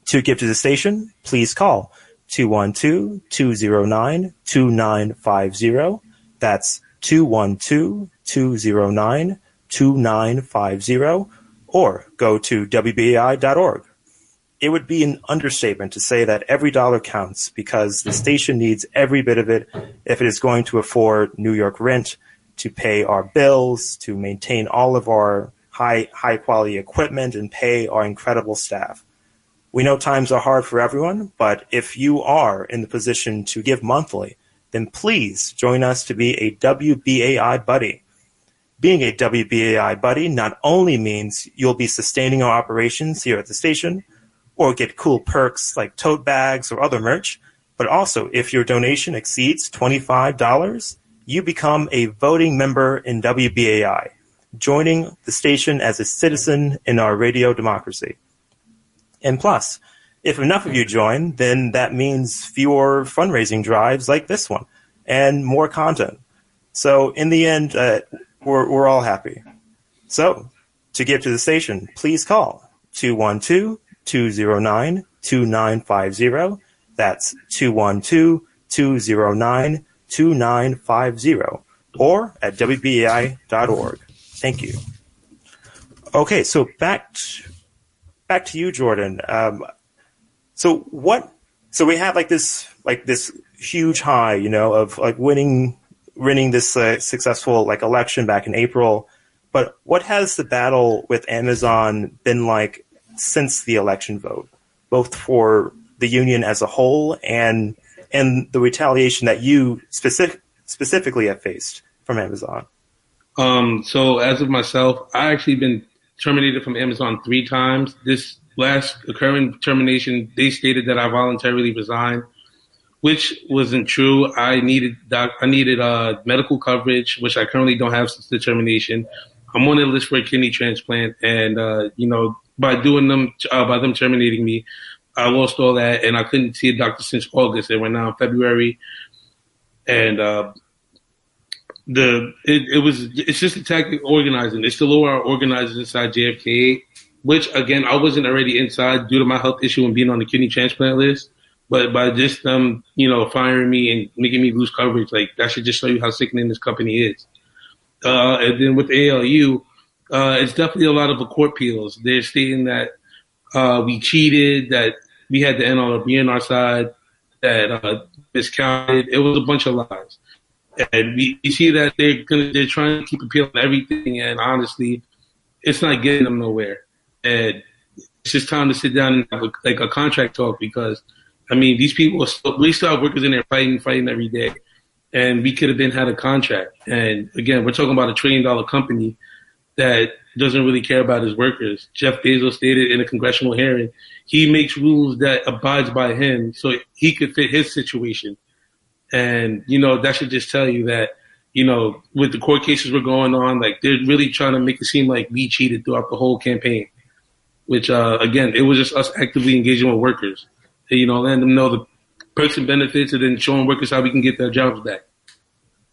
To give to the station, please call 212-209-2950. That's 212-209-2950 or go to WBAI.org. It would be an understatement to say that every dollar counts because the station needs every bit of it if it is going to afford New York rent, to pay our bills, to maintain all of our high high quality equipment and pay our incredible staff. We know times are hard for everyone, but if you are in the position to give monthly, then please join us to be a WBAI buddy. Being a WBAI buddy not only means you'll be sustaining our operations here at the station or get cool perks like tote bags or other merch, but also if your donation exceeds $25, you become a voting member in WBAI, joining the station as a citizen in our radio democracy. And plus, if enough of you join, then that means fewer fundraising drives like this one and more content. So in the end, uh, we're, we're all happy. So to get to the station, please call 212-209-2950. That's 212-209-2950. or at WBAI.org. Thank you. Okay, so back to, back to you, Jordan. Um, so what? So we have like this like this huge high, you know, of like winning winning this uh, successful like election back in April. But what has the battle with Amazon been like since the election vote, both for the union as a whole and and the retaliation that you specific, specifically have faced from Amazon? Um, so as of myself, I actually been terminated from Amazon three times. This last occurring termination, they stated that I voluntarily resigned, which wasn't true. I needed doc- I needed uh, medical coverage, which I currently don't have since the termination. I'm on the list for a kidney transplant, and uh, you know, by doing them, uh, by them terminating me, I lost all that, and I couldn't see a doctor since August. And we're now in February, and uh, the it, it was it's just a tactic organizing. It's the lower organizers inside JFK, which again I wasn't already inside due to my health issue and being on the kidney transplant list. But by just them, you know, firing me and making me lose coverage, like that should just show you how sickening this company is. Uh, and then with ALU, uh, it's definitely a lot of court appeals. They're stating that uh, we cheated, that we had the NLRB on our side, that uh, miscounted. It was a bunch of lies and we, we see that they're gonna they're trying to keep appealing everything, and honestly, it's not getting them nowhere. And it's just time to sit down and have a, like a contract talk because, I mean, these people are still, we still have workers in there fighting, fighting every day, and we could have been had a contract. And again, we're talking about a trillion dollar company that doesn't really care about his workers. Jeff Bezos stated in a congressional hearing, he makes rules that abides by him so he could fit his situation. And, you know, that should just tell you that, you know, with the court cases we're going on, like they're really trying to make it seem like we cheated throughout the whole campaign. Which, uh, again, it was just us actively engaging with workers. You know, letting them know the perks and benefits and then showing workers how we can get their jobs back.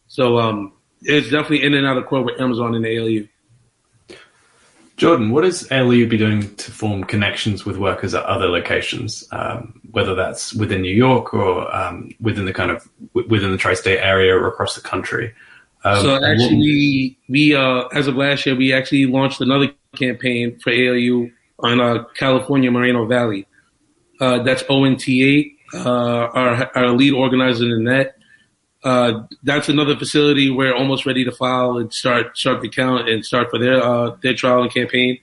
So, um, it's definitely in and out of court with Amazon and the ALU. Jordan, what does ALU be doing to form connections with workers at other locations, um, whether that's within New York or um, within the kind of within the tri-state area or across the country? Um, so actually, we uh, as of last year, we actually launched another campaign for ALU on uh, California Moreno Valley. Uh, that's ONT8, uh, our our lead organizer in the net. Uh, that's another facility we're almost ready to file and start start the count and start for their uh, their trial and campaign.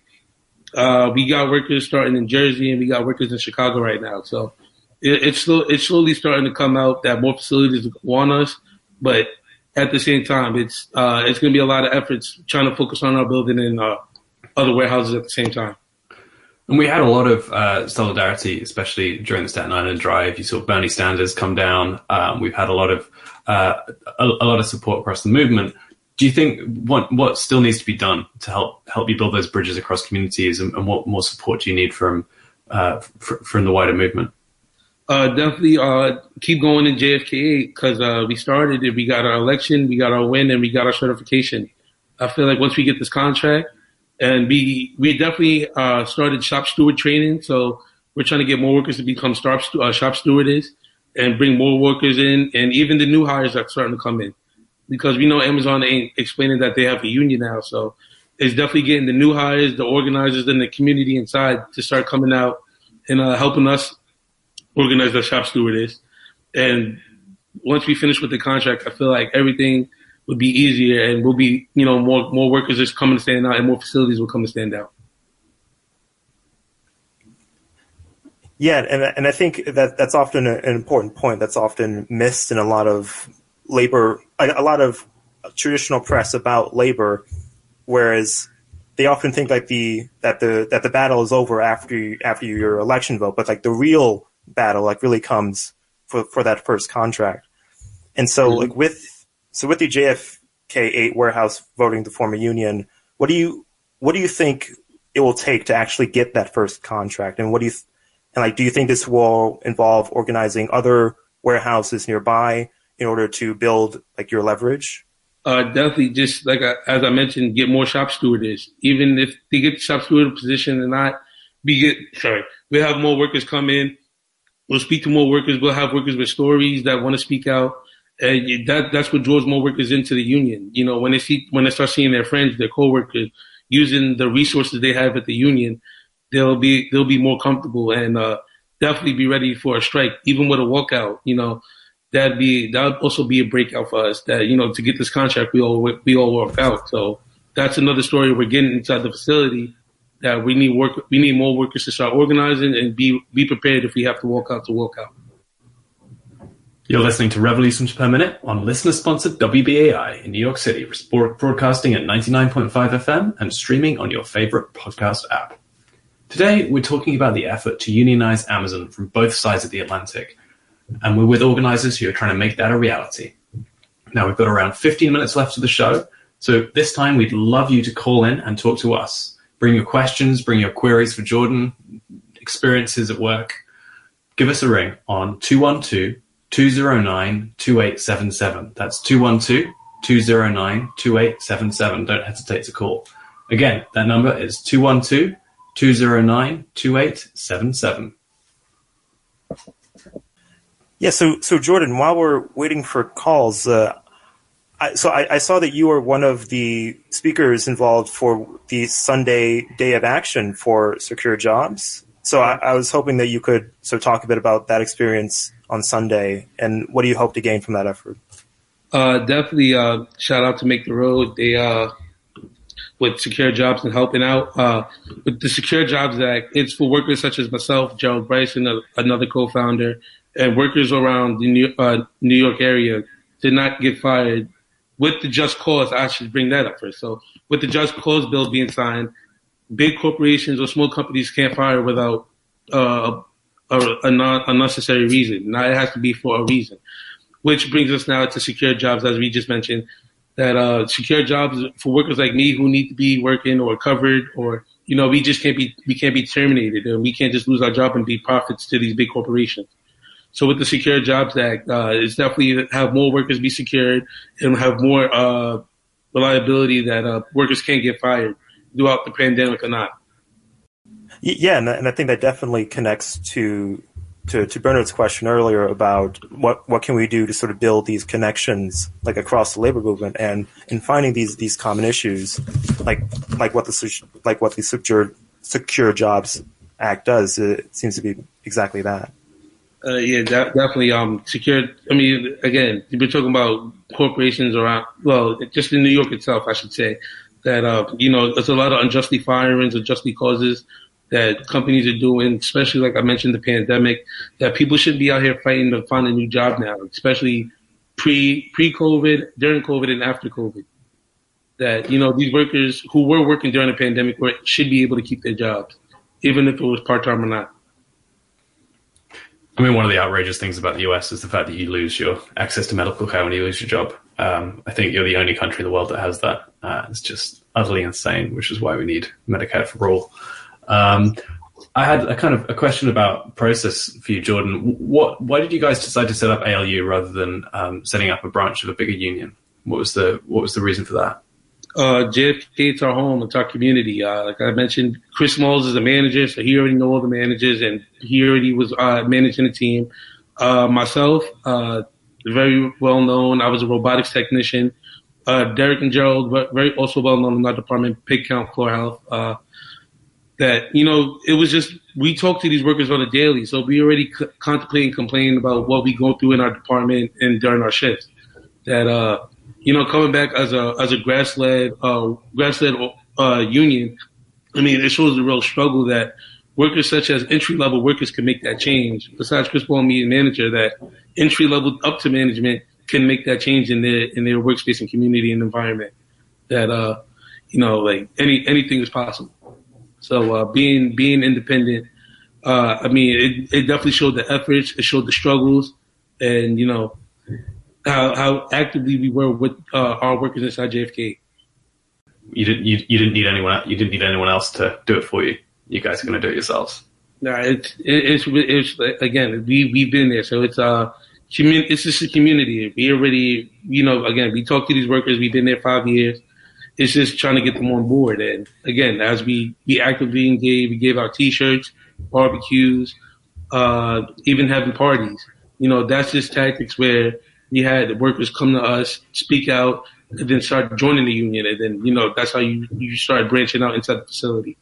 Uh, we got workers starting in Jersey and we got workers in Chicago right now. So it, it's slow, it's slowly starting to come out that more facilities want us, but at the same time, it's uh, it's going to be a lot of efforts trying to focus on our building and uh, other warehouses at the same time. And we had a lot of uh, solidarity, especially during the Staten Island drive. You saw Bernie Sanders come down. Um, we've had a lot of uh, a, a, lot of support across the movement. Do you think what what still needs to be done to help help you build those bridges across communities, and, and what more support do you need from uh, fr- from the wider movement? Uh, definitely uh, keep going in JFK because uh, we started it. We got our election, we got our win, and we got our certification. I feel like once we get this contract, and we we definitely uh, started shop steward training. So we're trying to get more workers to become shop stewardess and bring more workers in, and even the new hires are starting to come in because we know Amazon ain't explaining that they have a union now. So it's definitely getting the new hires, the organizers, and the community inside to start coming out and uh, helping us organize the shop stewardess. And once we finish with the contract, I feel like everything would be easier and we'll be, you know, more more workers just coming to stand out and more facilities will come to stand out. Yeah, and and I think that that's often an important point that's often missed in a lot of labor, a lot of traditional press about labor, whereas they often think like the that the that the battle is over after after your election vote, but like the real battle like really comes for for that first contract. And so mm-hmm. like with so with the JFK eight warehouse voting to form a union, what do you what do you think it will take to actually get that first contract, and what do you and like, do you think this will involve organizing other warehouses nearby in order to build like your leverage? Uh, definitely, just like I, as I mentioned, get more shop stewardess. Even if they get the shop steward position and not be get sorry, we have more workers come in. We'll speak to more workers. We'll have workers with stories that want to speak out, And that that's what draws more workers into the union. You know, when they see when they start seeing their friends, their coworkers using the resources they have at the union, they'll be they'll be more comfortable and uh, definitely be ready for a strike, even with a walkout. You know, that'd be that would also be a breakout for us. That you know to get this contract, we all we all work out. So that's another story we're getting inside the facility. That we need work, we need more workers to start organizing and be be prepared if we have to walk out to walk out. You're listening to Revolutions Per Minute on listener-sponsored WBAI in New York City, broadcasting at 99.5 FM and streaming on your favorite podcast app. Today, we're talking about the effort to unionize Amazon from both sides of the Atlantic, and we're with organizers who are trying to make that a reality. Now, we've got around 15 minutes left of the show, so this time we'd love you to call in and talk to us. Bring your questions, bring your queries for Jordan, experiences at work. Give us a ring on 212 209 2877. That's 212 209 2877. Don't hesitate to call. Again, that number is 212 209 2877. Yeah, so so Jordan, while we're waiting for calls, uh, I, so I, I, saw that you were one of the speakers involved for the Sunday Day of Action for Secure Jobs. So I, I was hoping that you could so talk a bit about that experience on Sunday, and what do you hope to gain from that effort? Uh, definitely, uh, shout out to Make the Road. They uh, with Secure Jobs and helping out uh, with the Secure Jobs Act. It's for workers such as myself, Gerald Bryson, another co-founder, and workers around the New, uh, New York area did not get fired with the Just Cause. I should bring that up first. So, with the Just Cause bill being signed, big corporations or small companies can't fire without uh, a, a non unnecessary reason. Now it has to be for a reason, which brings us now to secure jobs, as we just mentioned. That uh, secure jobs for workers like me who need to be working or covered, or you know, we just can't be we can't be terminated, and we can't just lose our job and be profits to these big corporations. So with the Secure Jobs Act, uh, it's definitely have more workers be secured and have more uh, reliability that uh, workers can't get fired throughout the pandemic or not. Yeah, and, and I think that definitely connects to to, to Bernard's question earlier about what, what can we do to sort of build these connections like across the labor movement and in finding these these common issues like like what the like what the secure secure jobs act does. It seems to be exactly that. Uh, yeah de- definitely um secure i mean again we're talking about corporations around well just in new york itself i should say that uh you know there's a lot of unjustly firings unjustly causes that companies are doing, especially like I mentioned the pandemic, that people should be out here fighting to find a new job now, especially pre pre COVID, during COVID, and after COVID. That you know these workers who were working during the pandemic were, should be able to keep their jobs, even if it was part time or not. I mean, one of the outrageous things about the US is the fact that you lose your access to medical care when you lose your job. Um, I think you're the only country in the world that has that. Uh, it's just utterly insane, which is why we need Medicare for all. Um, I had a kind of a question about process for you, Jordan. What, why did you guys decide to set up ALU rather than um, setting up a branch of a bigger union? What was the what was the reason for that? Uh, JFK, it's our home, it's our community. Uh, like I mentioned, Chris Smalls is a manager, so he already know all the managers, and he already was uh, managing the team. Uh, myself, uh, very well known. I was a robotics technician. Uh, Derrick and Gerald, very also well known in our department, pig count, floor health. That you know it was just we talk to these workers on a daily, so we already c- contemplate and complain about what we go through in our department and during our shifts. That uh, you know, coming back as a as a grass led uh, grass led uh, union, I mean, it shows the real struggle that workers such as entry level workers can make that change. Besides Chris Paul, me, manager, that entry level up to management can make that change in their in their workspace and community and environment. That uh, you know, like any anything is possible. So uh, being being independent, uh, I mean, it, it definitely showed the efforts, it showed the struggles, and you know how how actively we were with uh, our workers inside JFK. You didn't you, you didn't need anyone you didn't need anyone else to do it for you. You guys are going to do it yourselves. No, it's it's it's again we we've been there, so it's uh it's just a community. We already you know again we talk to these workers. We've been there five years it's just trying to get them on board. And again, as we, we actively engage, we gave out t-shirts, barbecues, uh, even having parties. You know, that's just tactics where We had the workers come to us, speak out, and then start joining the union, and then you know that's how you you start branching out inside the facility.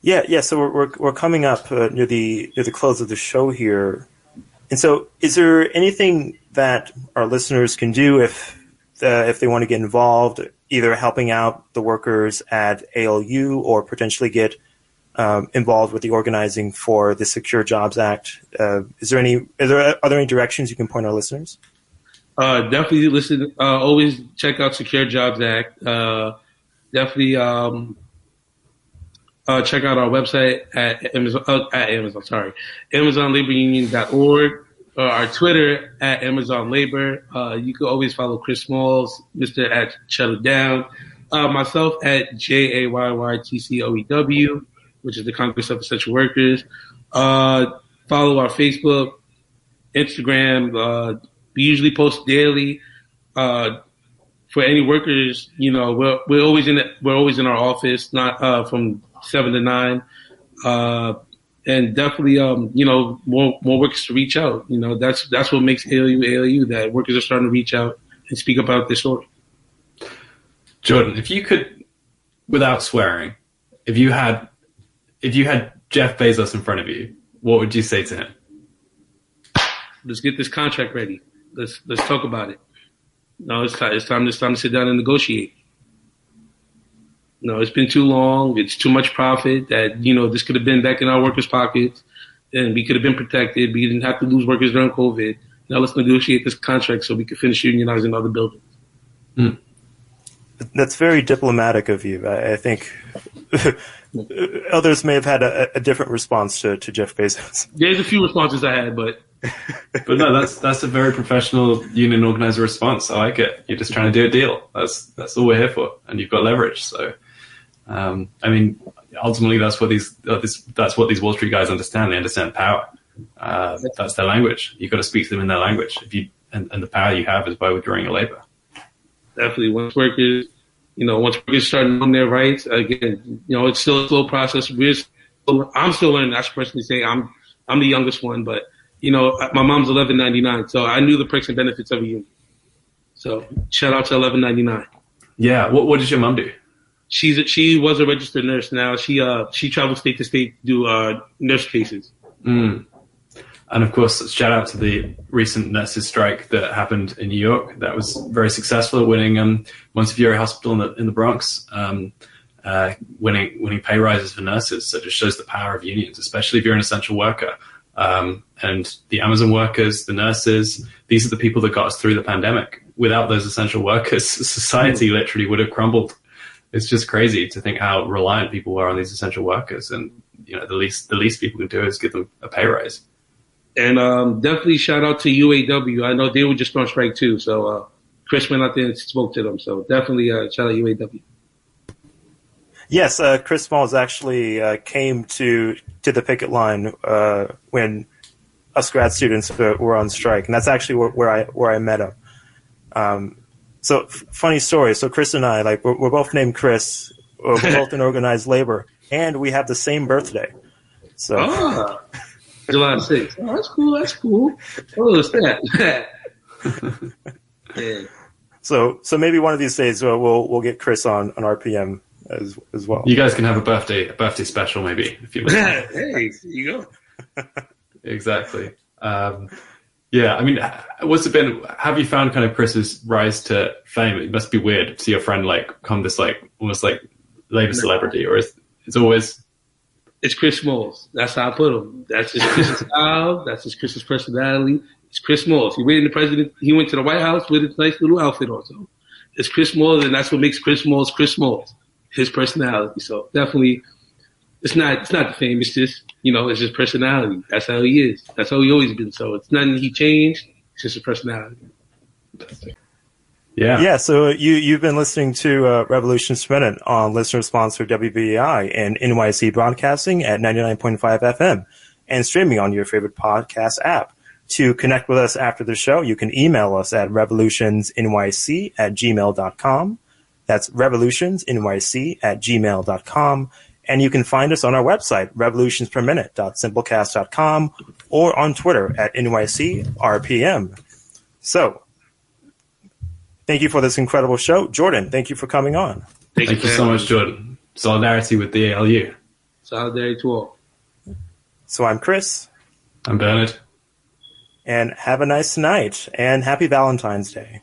Yeah, yeah. So we're we're, we're coming up uh, near the near the close of the show here, and so is there anything that our listeners can do if uh, if they want to get involved, either helping out the workers at ALU or potentially get um, involved with the organizing for the Secure Jobs Act? Uh, is there any? Are there are there any directions you can point our listeners? Uh, definitely listen. Uh, always check out Secure Jobs Act. Uh, definitely um, uh, check out our website at Amazon. Uh, at Amazon, sorry, AmazonLaborUnion.org. Uh, our Twitter at Amazon Labor. Uh, you can always follow Chris Smalls, Mister at Shut It Down. Uh, myself at J A Y Y T C O E W, which is the Congress of Essential Workers. Uh, follow our Facebook, Instagram. Uh, we usually post daily. Uh, for any workers, you know, we're we're always in we're always in our office, not uh, from seven to nine, uh, and definitely, um, you know, more more workers to reach out. You know, that's that's what makes ALU ALU. That workers are starting to reach out and speak about their story. Jordan, if you could, without swearing, if you had, if you had Jeff Bezos in front of you, what would you say to him? Let's get this contract ready. Let's let's talk about it. No, it's time. It's time. It's time to sit down and negotiate. No, it's been too long. It's too much profit. That you know, this could have been back in our workers' pockets, and we could have been protected. We didn't have to lose workers during COVID. Now let's negotiate this contract so we can finish unionizing other buildings. Mm. That's very diplomatic of you. I, I think others may have had a, a, different response to, to Jeff Bezos. There's a few responses I had, but but no, that's that's a very professional union organizer response. I like it. You're just trying to do a deal. That's that's all we're here for, and you've got leverage. So, um, I mean, ultimately, that's what these uh, this, that's what these Wall Street guys understand. They understand power. Uh, that's their language. You've got to speak to them in their language. If you and, and the power you have is by withdrawing your labor. Definitely, once workers, you know, once workers start knowing their rights, again, you know, it's still a slow process. We're still, I'm still learning. I should personally say I'm I'm the youngest one, but you know, my mom's 1199, so I knew the perks and benefits of a union. So shout out to 1199. Yeah. What What does your mom do? She's a, she was a registered nurse. Now she uh she travels state to state to do uh nurse cases. Mm. And of course, shout out to the recent nurses strike that happened in New York. That was very successful, winning um, Montefiore Hospital in the, in the Bronx, um, uh, winning winning pay rises for nurses. So it just shows the power of unions, especially if you're an essential worker. Um, and the Amazon workers, the nurses, these are the people that got us through the pandemic. Without those essential workers, society literally would have crumbled. It's just crazy to think how reliant people were on these essential workers. And, you know, the least, the least people can do is give them a pay raise. And um, definitely shout out to UAW. I know they were just on strike too. So uh, Chris went out there and spoke to them. So definitely uh, shout out UAW. Yes, uh, Chris Smalls actually uh, came to to the picket line uh, when us grad students were on strike, and that's actually where, where I where I met him. Um, so f- funny story. So Chris and I, like, we're, we're both named Chris. We're both in organized labor, and we have the same birthday. So oh, July 6th. Oh, that's cool. That's cool. Oh, what's that? yeah. So so maybe one of these days uh, we'll we'll get Chris on on RPM as as well. You guys can have a birthday a birthday special maybe if you like. hey, you go. exactly. Um, yeah, I mean, what's it been? Have you found kind of Chris's rise to fame? It must be weird to see your friend like come this like almost like labor celebrity, or is it's always it's Chris Smalls. That's how I put him. That's just Chris's style. That's just Chris's personality. It's Chris Smalls. He went in the president. He went to the White House with a nice little outfit on. So it's Chris Smalls, and that's what makes Chris Smalls Chris Smalls his personality. So definitely, it's not it's not the fame. It's just you know it's his personality. That's how he is. That's how he always been. So it's nothing he changed. It's just a personality. Yeah. Yeah. So you you've been listening to uh, Revolutions Minute on listener sponsored WBAI and NYC Broadcasting at 99.5 FM and streaming on your favorite podcast app. To connect with us after the show, you can email us at revolutionsnyc at gmail.com. That's revolutionsnyc at gmail.com. And you can find us on our website, revolutionsperminute.simplecast.com, or on Twitter at NYCRPM. So, thank you for this incredible show. Jordan, thank you for coming on. Thank, Thank you so much, Jordan. Solidarity with the ALU. Solidarity to all. So I'm Chris. I'm Bernard. And have a nice night and happy Valentine's Day.